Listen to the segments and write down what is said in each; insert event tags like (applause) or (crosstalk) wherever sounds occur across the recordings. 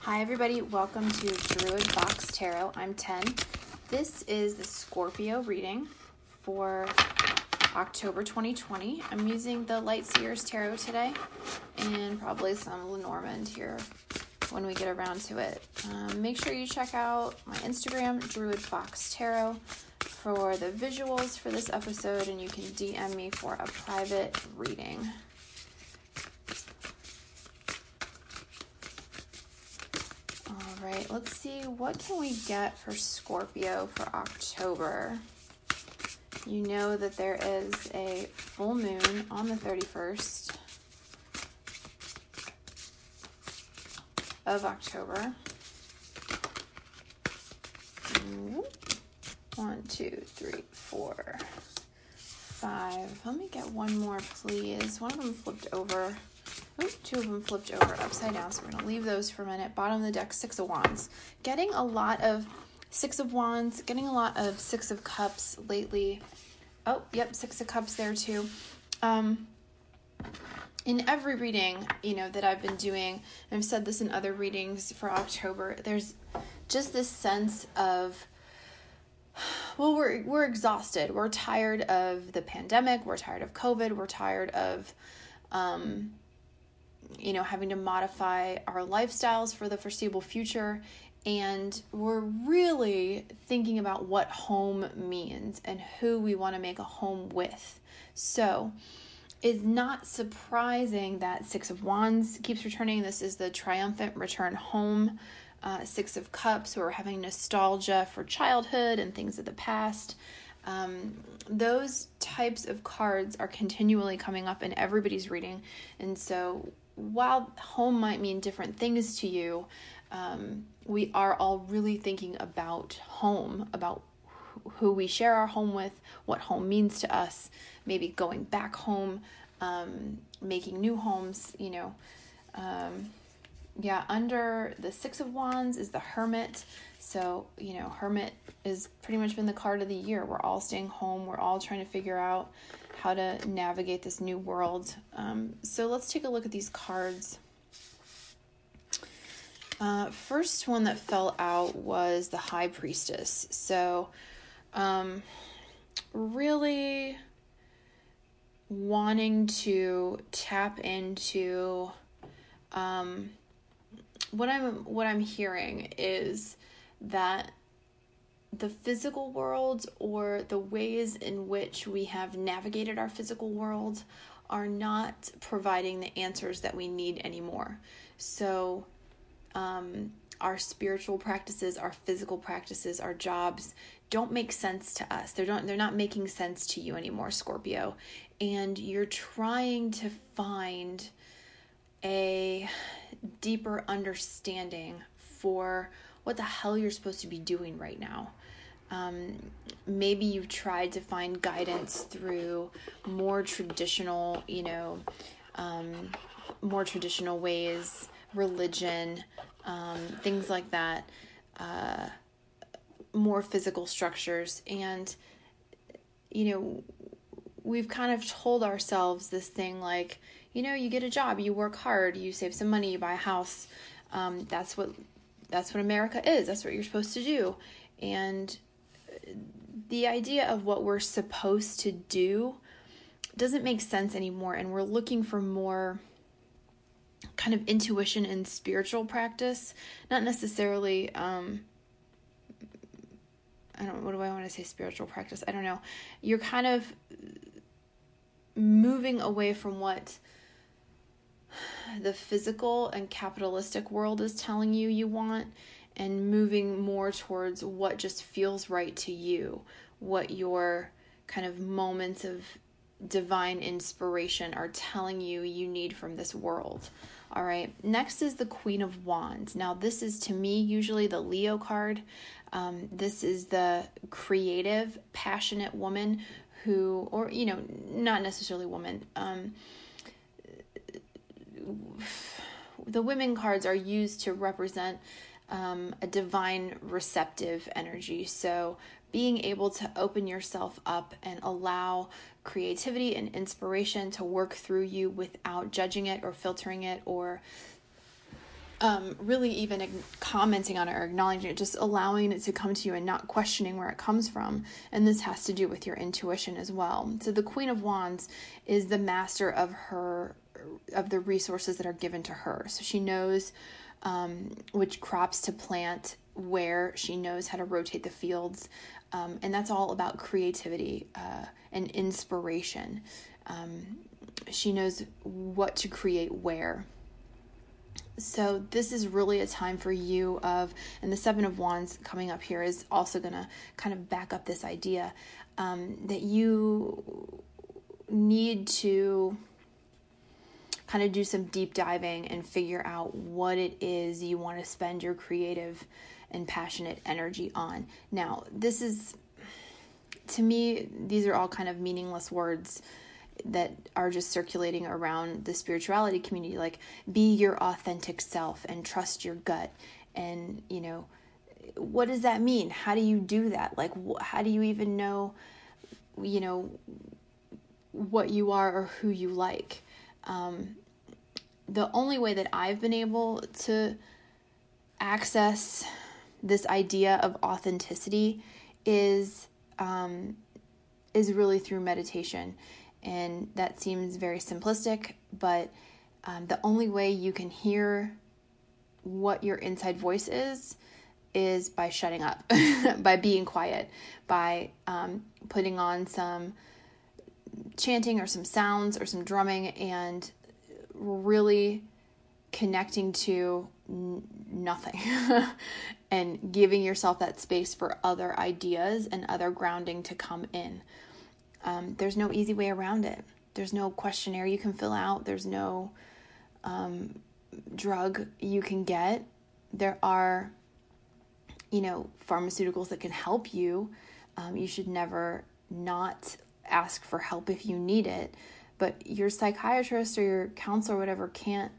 Hi, everybody. Welcome to Druid Fox Tarot. I'm 10. This is the Scorpio reading for October 2020. I'm using the Light Seers Tarot today and probably some Lenormand here when we get around to it. Um, make sure you check out my Instagram, Druid Fox Tarot, for the visuals for this episode, and you can DM me for a private reading. All right, let's see what can we get for Scorpio for October. You know that there is a full moon on the 31st of October. One, two, three, four, five. Let me get one more, please. One of them flipped over. Two of them flipped over upside down, so we're going to leave those for a minute. Bottom of the deck, Six of Wands. Getting a lot of Six of Wands, getting a lot of Six of Cups lately. Oh, yep, Six of Cups there too. Um, in every reading, you know, that I've been doing, I've said this in other readings for October, there's just this sense of well, we're we're exhausted. We're tired of the pandemic, we're tired of COVID, we're tired of um you know, having to modify our lifestyles for the foreseeable future and we're really thinking about what home means and who we want to make a home with. So, it's not surprising that Six of Wands keeps returning. This is the triumphant return home. Uh, Six of Cups, We're having nostalgia for childhood and things of the past. Um, those types of cards are continually coming up in everybody's reading. And so, while home might mean different things to you, um, we are all really thinking about home, about who we share our home with, what home means to us, maybe going back home, um, making new homes, you know. Um, yeah, under the Six of Wands is the Hermit. So, you know, Hermit has pretty much been the card of the year. We're all staying home, we're all trying to figure out how to navigate this new world. Um, so, let's take a look at these cards. Uh, first one that fell out was the High Priestess. So, um, really wanting to tap into um, what I'm what I'm hearing is that the physical world or the ways in which we have navigated our physical world are not providing the answers that we need anymore. So, um, our spiritual practices, our physical practices, our jobs don't make sense to us. They don't they're not making sense to you anymore, Scorpio. And you're trying to find a deeper understanding for what the hell you're supposed to be doing right now. Um, maybe you've tried to find guidance through more traditional, you know, um, more traditional ways, religion, um, things like that, uh, more physical structures. And, you know, we've kind of told ourselves this thing like, you know, you get a job, you work hard, you save some money, you buy a house. Um, that's what that's what America is. That's what you're supposed to do. And the idea of what we're supposed to do doesn't make sense anymore and we're looking for more kind of intuition and spiritual practice, not necessarily um I don't what do I want to say spiritual practice? I don't know. You're kind of moving away from what the physical and capitalistic world is telling you you want and moving more towards what just feels right to you, what your kind of moments of divine inspiration are telling you you need from this world. All right. Next is the Queen of Wands. Now, this is to me usually the Leo card. Um, this is the creative, passionate woman who, or, you know, not necessarily woman. Um, the women cards are used to represent um, a divine receptive energy. So, being able to open yourself up and allow creativity and inspiration to work through you without judging it or filtering it or um, really even commenting on it or acknowledging it, just allowing it to come to you and not questioning where it comes from. And this has to do with your intuition as well. So the Queen of Wands is the master of her of the resources that are given to her. So she knows um, which crops to plant, where she knows how to rotate the fields, um, and that's all about creativity uh, and inspiration. Um, she knows what to create where. So this is really a time for you of, and the Seven of Wands coming up here is also going to kind of back up this idea um, that you need to kind of do some deep diving and figure out what it is you want to spend your creative and passionate energy on. Now, this is, to me, these are all kind of meaningless words that are just circulating around the spirituality community like be your authentic self and trust your gut. And you know what does that mean? How do you do that? Like wh- how do you even know you know what you are or who you like um, the only way that i've been able to access this idea of authenticity is um, is really through meditation, and that seems very simplistic, but um, the only way you can hear what your inside voice is is by shutting up, (laughs) by being quiet, by um, putting on some chanting or some sounds or some drumming and really connecting to n- nothing (laughs) and giving yourself that space for other ideas and other grounding to come in. Um, there's no easy way around it. There's no questionnaire you can fill out. There's no um, drug you can get. There are, you know, pharmaceuticals that can help you. Um, you should never not ask for help if you need it. But your psychiatrist or your counselor, or whatever, can't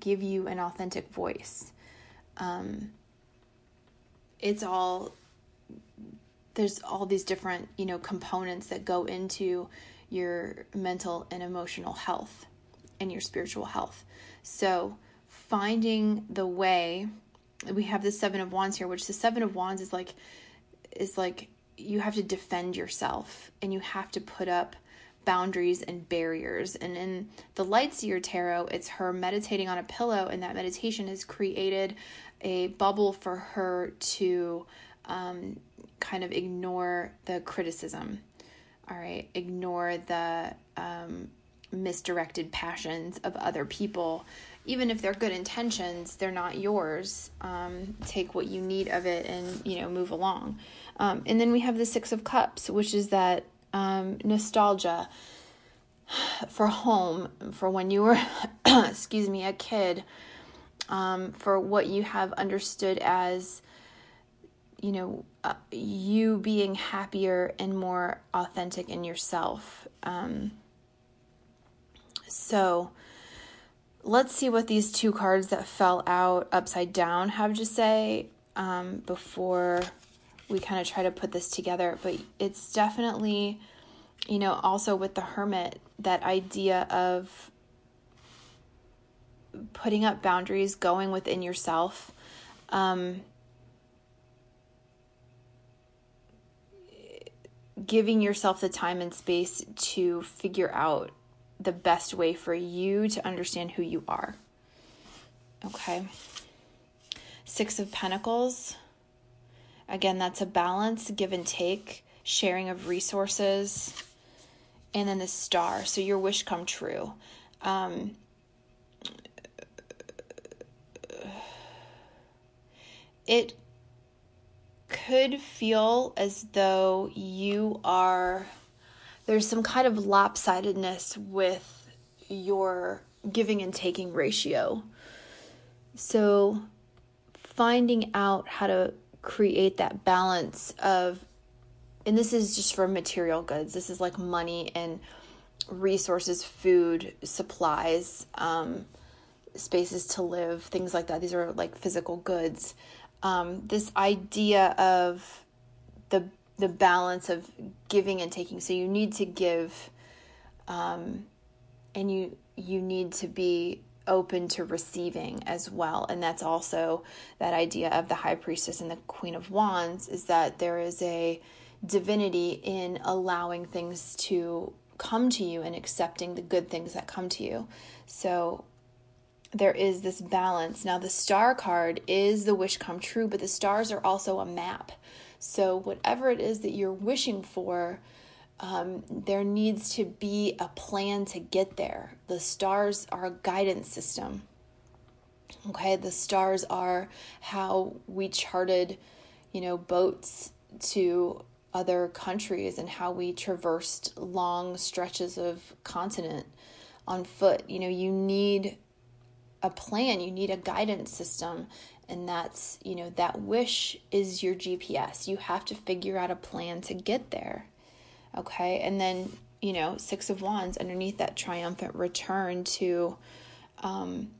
give you an authentic voice. Um, it's all there's all these different you know components that go into your mental and emotional health and your spiritual health so finding the way we have the seven of wands here which the seven of wands is like is like you have to defend yourself and you have to put up boundaries and barriers. And in the Light Seer Tarot, it's her meditating on a pillow, and that meditation has created a bubble for her to um, kind of ignore the criticism. All right, ignore the um, misdirected passions of other people. Even if they're good intentions, they're not yours. Um, take what you need of it and, you know, move along. Um, and then we have the Six of Cups, which is that um, nostalgia for home, for when you were, (coughs) excuse me, a kid, um, for what you have understood as, you know, uh, you being happier and more authentic in yourself. Um, so let's see what these two cards that fell out upside down have to say um, before we kind of try to put this together, but it's definitely, you know, also with the hermit, that idea of putting up boundaries, going within yourself. Um, giving yourself the time and space to figure out the best way for you to understand who you are. Okay. Six of Pentacles. Again, that's a balance, give and take, sharing of resources. And then the star, so your wish come true. Um, it could feel as though you are there's some kind of lopsidedness with your giving and taking ratio. So, finding out how to create that balance of, and this is just for material goods, this is like money and resources, food, supplies, um, spaces to live, things like that. These are like physical goods. Um, this idea of the the balance of giving and taking. So you need to give, um, and you you need to be open to receiving as well. And that's also that idea of the high priestess and the queen of wands is that there is a divinity in allowing things to come to you and accepting the good things that come to you. So there is this balance. Now, the star card is the wish come true, but the stars are also a map. So, whatever it is that you're wishing for, um, there needs to be a plan to get there. The stars are a guidance system. Okay, the stars are how we charted, you know, boats to other countries and how we traversed long stretches of continent on foot. You know, you need a plan, you need a guidance system. And that's, you know, that wish is your GPS. You have to figure out a plan to get there. Okay. And then, you know, Six of Wands underneath that triumphant return to um,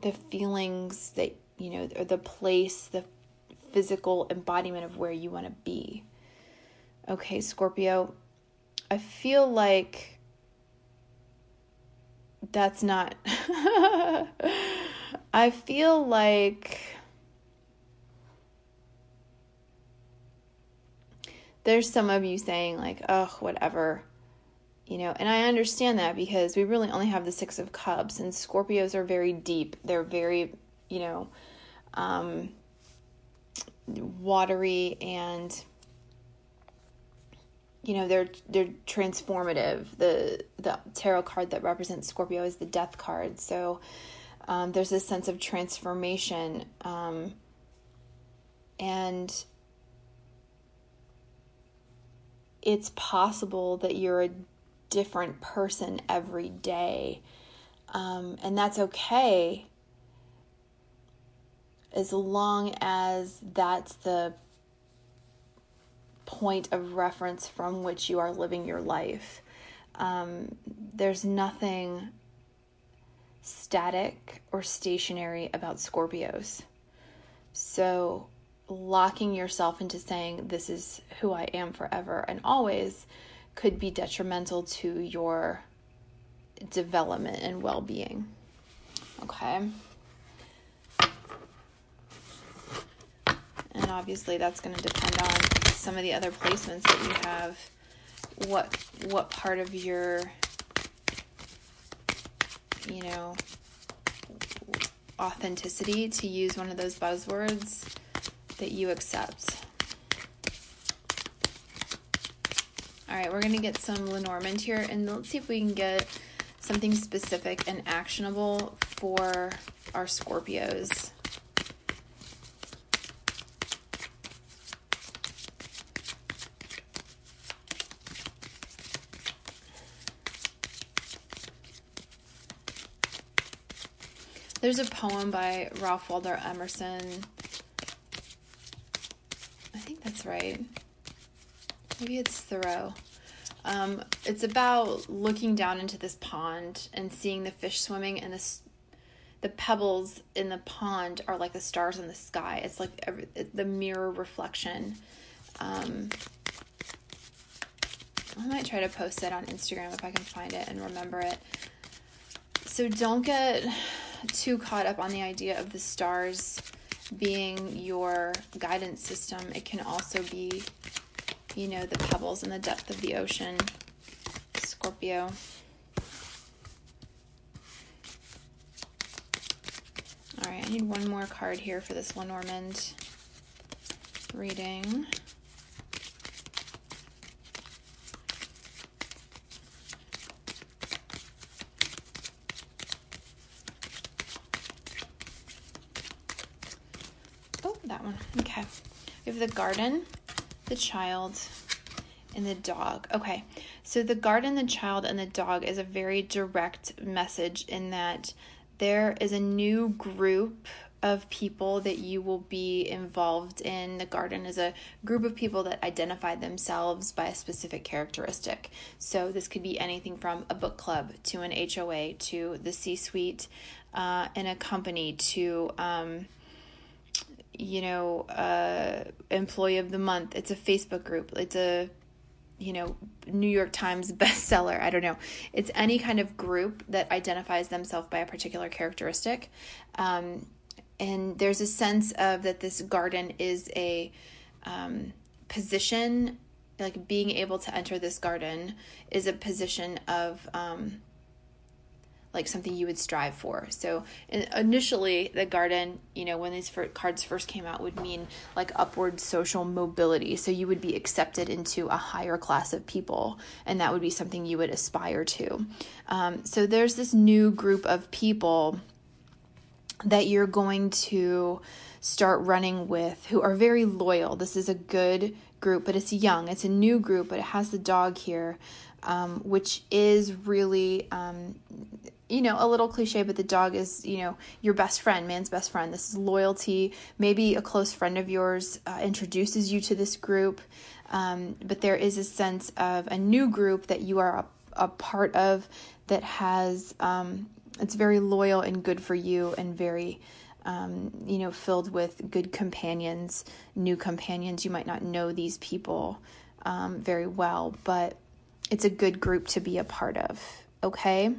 the feelings that, you know, or the place, the physical embodiment of where you want to be. Okay, Scorpio, I feel like that's not. (laughs) I feel like there's some of you saying, like, oh, whatever. You know, and I understand that because we really only have the Six of Cups, and Scorpios are very deep. They're very, you know, um, watery and you know they're they're transformative the the tarot card that represents scorpio is the death card so um, there's this sense of transformation um, and it's possible that you're a different person every day um, and that's okay as long as that's the point of reference from which you are living your life. Um, there's nothing static or stationary about Scorpios. So, locking yourself into saying, This is who I am forever and always, could be detrimental to your development and well being. Okay. And obviously, that's going to depend on some of the other placements that you have, what what part of your you know authenticity to use one of those buzzwords that you accept. All right, we're going to get some Lenormand here and let's see if we can get something specific and actionable for our Scorpios. There's a poem by Ralph Waldo Emerson. I think that's right. Maybe it's Thoreau. Um, it's about looking down into this pond and seeing the fish swimming, and the the pebbles in the pond are like the stars in the sky. It's like every, the mirror reflection. Um, I might try to post it on Instagram if I can find it and remember it. So don't get too caught up on the idea of the stars being your guidance system. It can also be, you know, the pebbles in the depth of the ocean. Scorpio. All right, I need one more card here for this Lenormand reading. The garden, the child, and the dog. Okay, So, the garden, the child, and the dog is a very direct message in that there is a new group of people that you will be involved in. The garden is a group of people that identify themselves by a specific characteristic. So, this could be anything from a book club to an HOA to the C suite uh, in a company to, um, you know, uh, employee of the month. It's a Facebook group. It's a you know, New York Times (laughs) bestseller. I don't know. It's any kind of group that identifies themselves by a particular characteristic. Um, and there's a sense of that this garden is a um, position like being able to enter this garden is a position of um, like something you would strive for. So initially, the garden, you know, when these cards first came out, would mean like upward social mobility. So you would be accepted into a higher class of people, and that would be something you would aspire to. Um, so there's this new group of people that you're going to start running with who are very loyal. This is a good group, but it's young. It's a new group, but it has the dog here, um, which is really, um, you know, a little cliche, but the dog is, you know, your best friend, man's best friend. This is loyalty. Maybe a close friend of yours uh, introduces you to this group, um, but there is a sense of a new group that you are a, a part of that has um, it's very loyal and good for you and very um, you know filled with good companions new companions you might not know these people um, very well but it's a good group to be a part of okay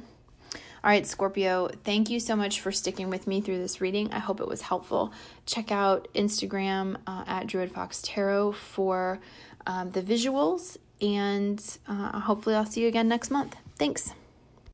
all right, Scorpio, thank you so much for sticking with me through this reading. I hope it was helpful. Check out Instagram uh, at Druid Fox Tarot for um, the visuals, and uh, hopefully, I'll see you again next month. Thanks.